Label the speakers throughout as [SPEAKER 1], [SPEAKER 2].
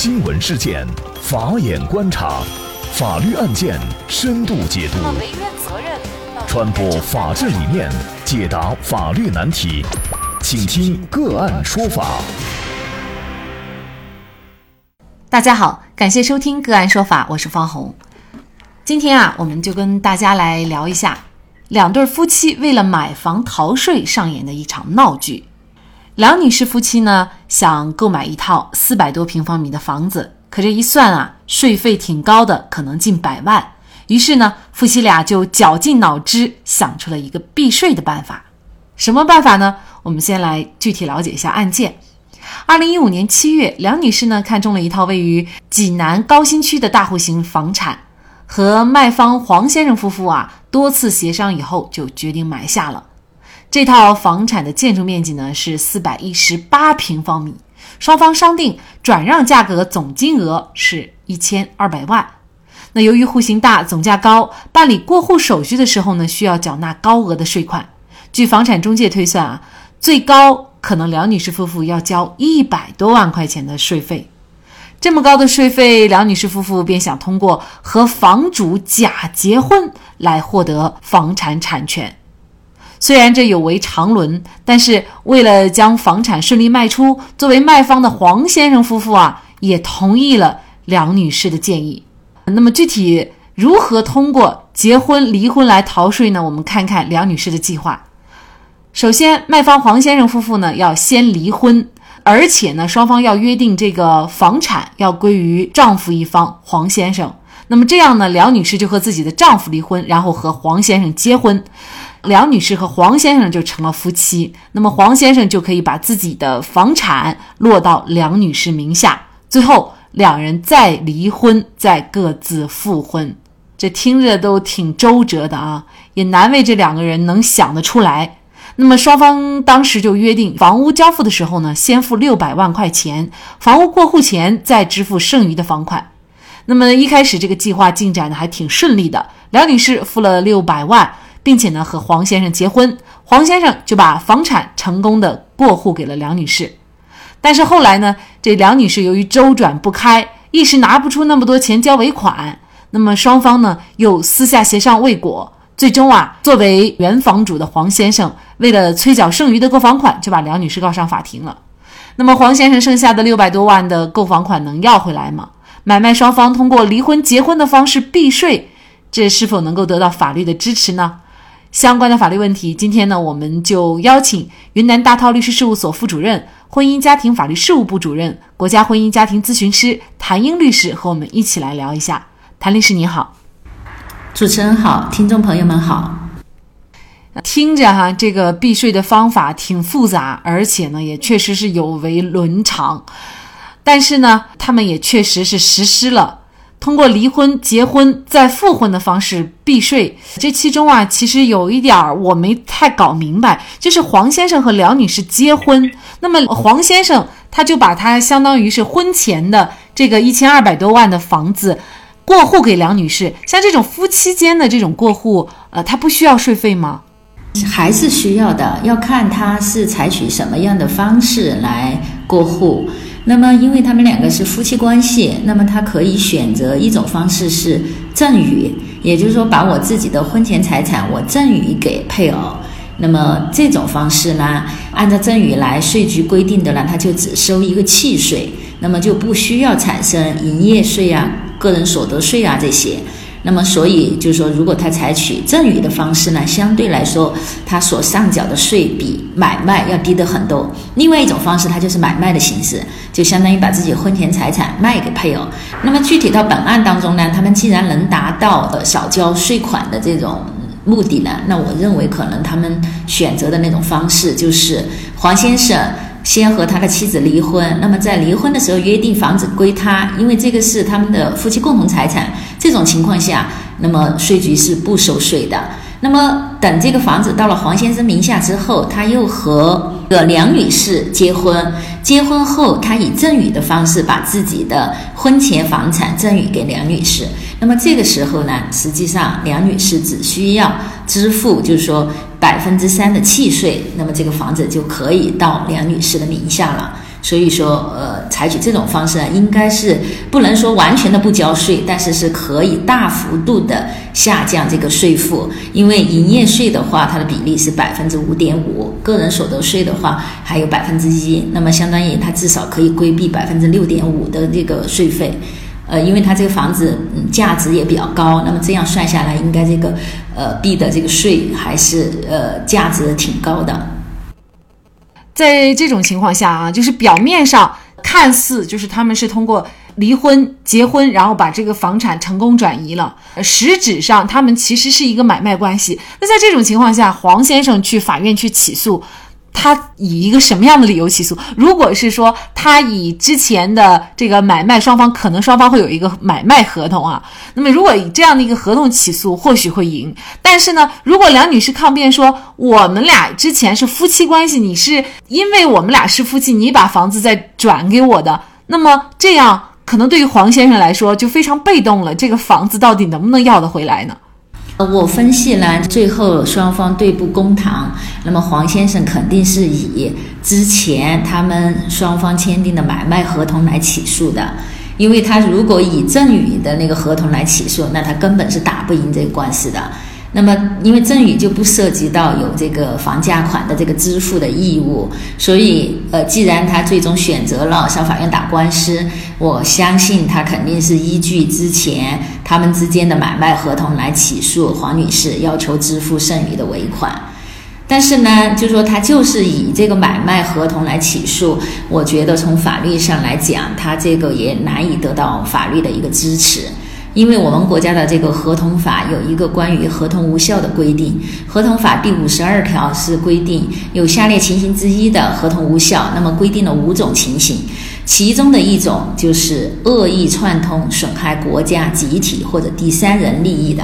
[SPEAKER 1] 新闻事件，法眼观察，法律案件深度解读，传播法治理念，解答法律难题，请听个案说法。
[SPEAKER 2] 大家好，感谢收听个案说法，我是方红。今天啊，我们就跟大家来聊一下两对夫妻为了买房逃税上演的一场闹剧。梁女士夫妻呢，想购买一套四百多平方米的房子，可这一算啊，税费挺高的，可能近百万。于是呢，夫妻俩就绞尽脑汁想出了一个避税的办法。什么办法呢？我们先来具体了解一下案件。二零一五年七月，梁女士呢看中了一套位于济南高新区的大户型房产，和卖方黄先生夫妇啊多次协商以后，就决定买下了。这套房产的建筑面积呢是四百一十八平方米，双方商定转让价格总金额是一千二百万。那由于户型大、总价高，办理过户手续的时候呢，需要缴纳高额的税款。据房产中介推算啊，最高可能梁女士夫妇要交一百多万块钱的税费。这么高的税费，梁女士夫妇便想通过和房主假结婚来获得房产产权。虽然这有违常伦，但是为了将房产顺利卖出，作为卖方的黄先生夫妇啊，也同意了梁女士的建议。那么具体如何通过结婚、离婚来逃税呢？我们看看梁女士的计划。首先，卖方黄先生夫妇呢要先离婚，而且呢双方要约定这个房产要归于丈夫一方黄先生。那么这样呢，梁女士就和自己的丈夫离婚，然后和黄先生结婚。梁女士和黄先生就成了夫妻，那么黄先生就可以把自己的房产落到梁女士名下，最后两人再离婚，再各自复婚。这听着都挺周折的啊，也难为这两个人能想得出来。那么双方当时就约定，房屋交付的时候呢，先付六百万块钱，房屋过户前再支付剩余的房款。那么一开始这个计划进展的还挺顺利的，梁女士付了六百万。并且呢，和黄先生结婚，黄先生就把房产成功的过户给了梁女士。但是后来呢，这梁女士由于周转不开，一时拿不出那么多钱交尾款，那么双方呢又私下协商未果，最终啊，作为原房主的黄先生为了催缴剩余的购房款，就把梁女士告上法庭了。那么黄先生剩下的六百多万的购房款能要回来吗？买卖双方通过离婚结婚的方式避税，这是否能够得到法律的支持呢？相关的法律问题，今天呢，我们就邀请云南大韬律师事务所副主任、婚姻家庭法律事务部主任、国家婚姻家庭咨询师谭英律师和我们一起来聊一下。谭律师你好，
[SPEAKER 3] 主持人好，听众朋友们好。
[SPEAKER 2] 听着哈，这个避税的方法挺复杂，而且呢，也确实是有违伦常，但是呢，他们也确实是实施了。通过离婚、结婚再复婚的方式避税，这其中啊，其实有一点儿我没太搞明白，就是黄先生和梁女士结婚，那么黄先生他就把他相当于是婚前的这个一千二百多万的房子过户给梁女士，像这种夫妻间的这种过户，呃，他不需要税费吗？
[SPEAKER 3] 还是需要的，要看他是采取什么样的方式来过户。那么，因为他们两个是夫妻关系，那么他可以选择一种方式是赠与，也就是说，把我自己的婚前财产我赠与给配偶。那么这种方式呢，按照赠与来，税局规定的呢，他就只收一个契税，那么就不需要产生营业税啊、个人所得税啊这些。那么，所以就是说，如果他采取赠与的方式呢，相对来说，他所上缴的税比买卖要低得很多。另外一种方式，它就是买卖的形式，就相当于把自己婚前财产卖给配偶。那么具体到本案当中呢，他们既然能达到的少交税款的这种目的呢，那我认为可能他们选择的那种方式就是黄先生。先和他的妻子离婚，那么在离婚的时候约定房子归他，因为这个是他们的夫妻共同财产。这种情况下，那么税局是不收税的。那么等这个房子到了黄先生名下之后，他又和个梁女士结婚，结婚后他以赠与的方式把自己的婚前房产赠与给梁女士。那么这个时候呢，实际上梁女士只需要支付，就是说。百分之三的契税，那么这个房子就可以到梁女士的名下了。所以说，呃，采取这种方式啊，应该是不能说完全的不交税，但是是可以大幅度的下降这个税负。因为营业税的话，它的比例是百分之五点五，个人所得税的话还有百分之一，那么相当于它至少可以规避百分之六点五的这个税费。呃，因为他这个房子嗯价值也比较高，那么这样算下来，应该这个呃币的这个税还是呃价值挺高的。
[SPEAKER 2] 在这种情况下啊，就是表面上看似就是他们是通过离婚、结婚，然后把这个房产成功转移了，实质上他们其实是一个买卖关系。那在这种情况下，黄先生去法院去起诉。他以一个什么样的理由起诉？如果是说他以之前的这个买卖双方，可能双方会有一个买卖合同啊，那么如果以这样的一个合同起诉，或许会赢。但是呢，如果梁女士抗辩说我们俩之前是夫妻关系，你是因为我们俩是夫妻，你把房子再转给我的，那么这样可能对于黄先生来说就非常被动了。这个房子到底能不能要得回来呢？
[SPEAKER 3] 我分析呢，最后双方对簿公堂，那么黄先生肯定是以之前他们双方签订的买卖合同来起诉的，因为他如果以赠与的那个合同来起诉，那他根本是打不赢这个官司的。那么，因为赠与就不涉及到有这个房价款的这个支付的义务，所以，呃，既然他最终选择了上法院打官司，我相信他肯定是依据之前他们之间的买卖合同来起诉黄女士，要求支付剩余的尾款。但是呢，就说他就是以这个买卖合同来起诉，我觉得从法律上来讲，他这个也难以得到法律的一个支持。因为我们国家的这个合同法有一个关于合同无效的规定，合同法第五十二条是规定有下列情形之一的合同无效，那么规定了五种情形，其中的一种就是恶意串通损害国家、集体或者第三人利益的。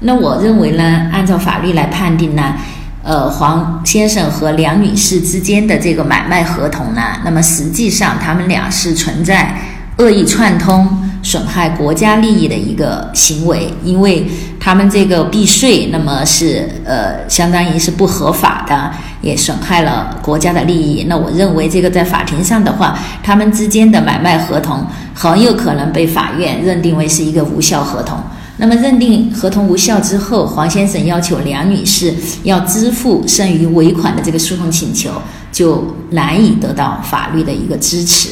[SPEAKER 3] 那我认为呢，按照法律来判定呢，呃，黄先生和梁女士之间的这个买卖合同呢，那么实际上他们俩是存在恶意串通。损害国家利益的一个行为，因为他们这个避税，那么是呃，相当于是不合法的，也损害了国家的利益。那我认为这个在法庭上的话，他们之间的买卖合同很有可能被法院认定为是一个无效合同。那么认定合同无效之后，黄先生要求梁女士要支付剩余尾款的这个诉讼请求，就难以得到法律的一个支持。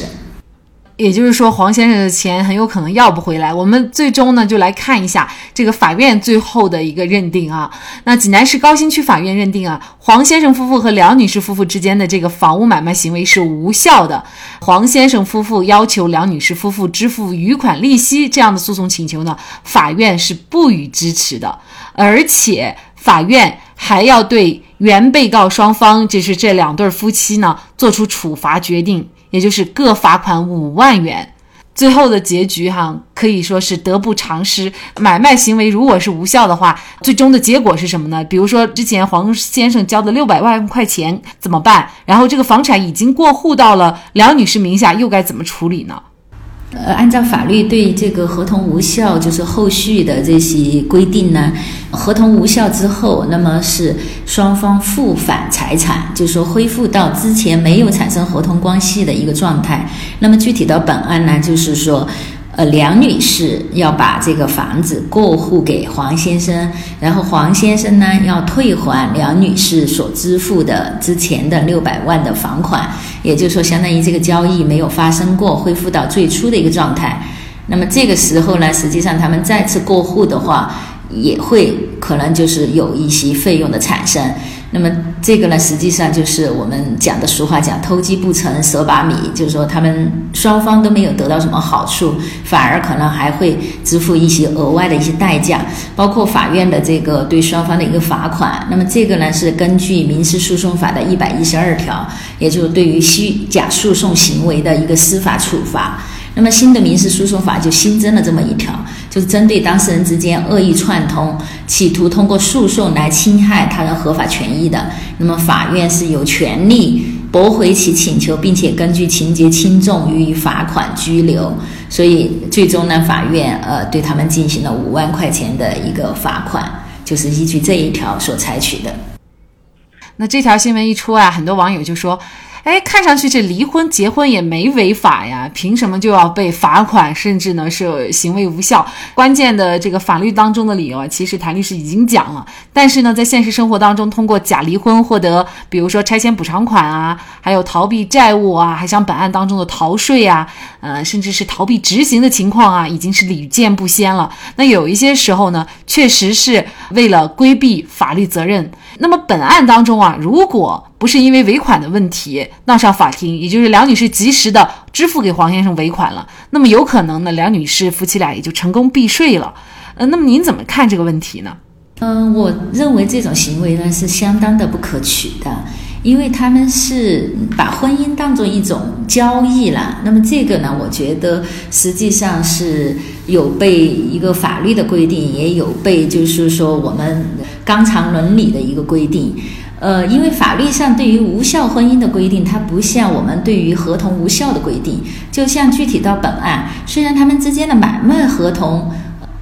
[SPEAKER 2] 也就是说，黄先生的钱很有可能要不回来。我们最终呢，就来看一下这个法院最后的一个认定啊。那济南市高新区法院认定啊，黄先生夫妇和梁女士夫妇之间的这个房屋买卖行为是无效的。黄先生夫妇要求梁女士夫妇支付余款利息这样的诉讼请求呢，法院是不予支持的，而且法院还要对原被告双方，就是这两对夫妻呢，做出处罚决定。也就是各罚款五万元，最后的结局哈可以说是得不偿失。买卖行为如果是无效的话，最终的结果是什么呢？比如说之前黄先生交的六百万块钱怎么办？然后这个房产已经过户到了梁女士名下，又该怎么处理呢？
[SPEAKER 3] 呃，按照法律对这个合同无效，就是后续的这些规定呢，合同无效之后，那么是双方互返财产，就是说恢复到之前没有产生合同关系的一个状态。那么具体到本案呢，就是说。呃，梁女士要把这个房子过户给黄先生，然后黄先生呢要退还梁女士所支付的之前的六百万的房款，也就是说，相当于这个交易没有发生过，恢复到最初的一个状态。那么这个时候呢，实际上他们再次过户的话，也会可能就是有一些费用的产生。那么这个呢，实际上就是我们讲的俗话讲“偷鸡不成蚀把米”，就是说他们双方都没有得到什么好处，反而可能还会支付一些额外的一些代价，包括法院的这个对双方的一个罚款。那么这个呢，是根据《民事诉讼法》的一百一十二条，也就是对于虚假诉讼行为的一个司法处罚。那么新的民事诉讼法就新增了这么一条，就是针对当事人之间恶意串通，企图通过诉讼来侵害他人合法权益的，那么法院是有权利驳回其请求，并且根据情节轻重予以罚款拘留。所以最终呢，法院呃对他们进行了五万块钱的一个罚款，就是依据这一条所采取的。
[SPEAKER 2] 那这条新闻一出啊，很多网友就说。哎，看上去这离婚结婚也没违法呀，凭什么就要被罚款，甚至呢是行为无效？关键的这个法律当中的理由啊，其实谭律师已经讲了。但是呢，在现实生活当中，通过假离婚获得，比如说拆迁补偿款啊，还有逃避债务啊，还像本案当中的逃税啊，呃，甚至是逃避执行的情况啊，已经是屡见不鲜了。那有一些时候呢，确实是为了规避法律责任。那么本案当中啊，如果不是因为尾款的问题闹上法庭，也就是梁女士及时的支付给黄先生尾款了，那么有可能呢，梁女士夫妻俩也就成功避税了。呃，那么您怎么看这个问题呢？
[SPEAKER 3] 嗯，我认为这种行为呢是相当的不可取的，因为他们是把婚姻当做一种交易了。那么这个呢，我觉得实际上是有被一个法律的规定，也有被就是说我们纲常伦理的一个规定。呃，因为法律上对于无效婚姻的规定，它不像我们对于合同无效的规定。就像具体到本案，虽然他们之间的买卖合同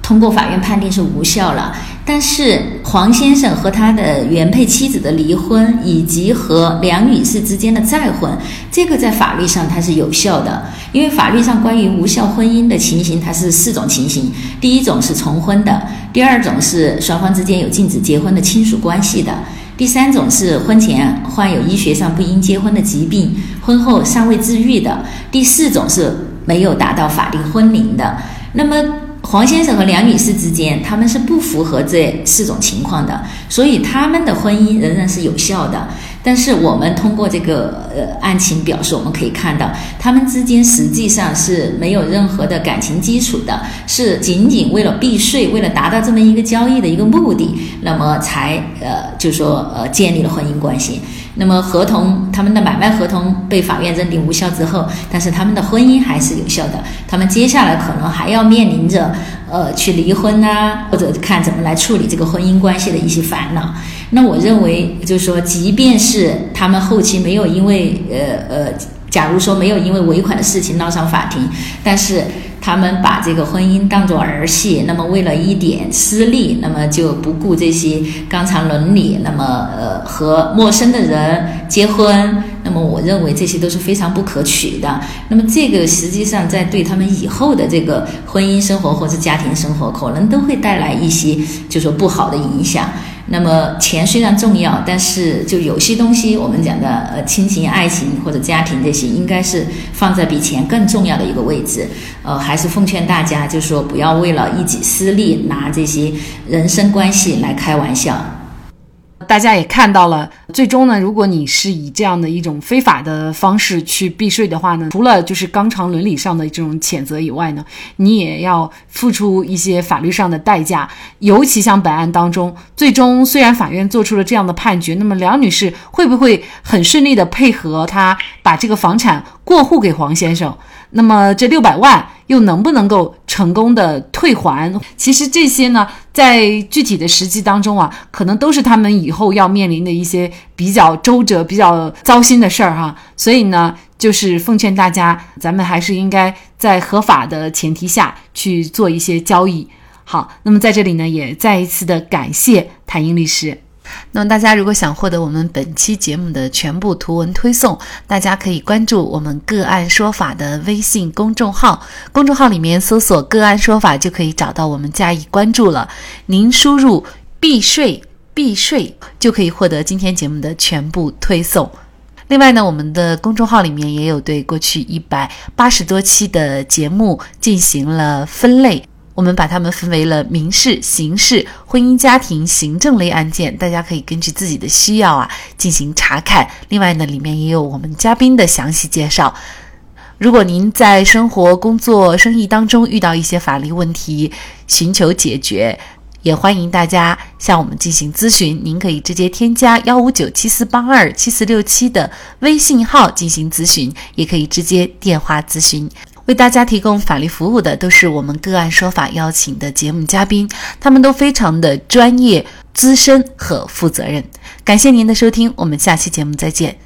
[SPEAKER 3] 通过法院判定是无效了，但是黄先生和他的原配妻子的离婚，以及和梁女士之间的再婚，这个在法律上它是有效的。因为法律上关于无效婚姻的情形，它是四种情形：第一种是重婚的，第二种是双方之间有禁止结婚的亲属关系的。第三种是婚前患有医学上不应结婚的疾病，婚后尚未治愈的；第四种是没有达到法定婚龄的。那么黄先生和梁女士之间，他们是不符合这四种情况的，所以他们的婚姻仍然是有效的。但是我们通过这个呃案情表示，我们可以看到，他们之间实际上是没有任何的感情基础的，是仅仅为了避税，为了达到这么一个交易的一个目的，那么才呃就说呃建立了婚姻关系。那么合同他们的买卖合同被法院认定无效之后，但是他们的婚姻还是有效的，他们接下来可能还要面临着呃去离婚啊，或者看怎么来处理这个婚姻关系的一些烦恼。那我认为，就是说，即便是他们后期没有因为，呃呃，假如说没有因为尾款的事情闹上法庭，但是他们把这个婚姻当作儿戏，那么为了一点私利，那么就不顾这些纲常伦理，那么呃和陌生的人结婚，那么我认为这些都是非常不可取的。那么这个实际上在对他们以后的这个婚姻生活或者家庭生活，可能都会带来一些就说不好的影响。那么钱虽然重要，但是就有些东西，我们讲的呃亲情、爱情或者家庭这些，应该是放在比钱更重要的一个位置。呃，还是奉劝大家，就是说不要为了一己私利，拿这些人生关系来开玩笑。
[SPEAKER 2] 大家也看到了，最终呢，如果你是以这样的一种非法的方式去避税的话呢，除了就是纲常伦理上的这种谴责以外呢，你也要付出一些法律上的代价。尤其像本案当中，最终虽然法院做出了这样的判决，那么梁女士会不会很顺利的配合他把这个房产过户给黄先生？那么这六百万又能不能够成功的退还？其实这些呢，在具体的实际当中啊，可能都是他们以后要面临的一些比较周折、比较糟心的事儿哈。所以呢，就是奉劝大家，咱们还是应该在合法的前提下去做一些交易。好，那么在这里呢，也再一次的感谢谭英律师。那么大家如果想获得我们本期节目的全部图文推送，大家可以关注我们“个案说法”的微信公众号，公众号里面搜索“个案说法”就可以找到我们加以关注了。您输入“避税避税”就可以获得今天节目的全部推送。另外呢，我们的公众号里面也有对过去一百八十多期的节目进行了分类。我们把它们分为了民事、刑事、婚姻家庭、行政类案件，大家可以根据自己的需要啊进行查看。另外呢，里面也有我们嘉宾的详细介绍。如果您在生活、工作、生意当中遇到一些法律问题，寻求解决，也欢迎大家向我们进行咨询。您可以直接添加幺五九七四八二七四六七的微信号进行咨询，也可以直接电话咨询。为大家提供法律服务的都是我们个案说法邀请的节目嘉宾，他们都非常的专业、资深和负责任。感谢您的收听，我们下期节目再见。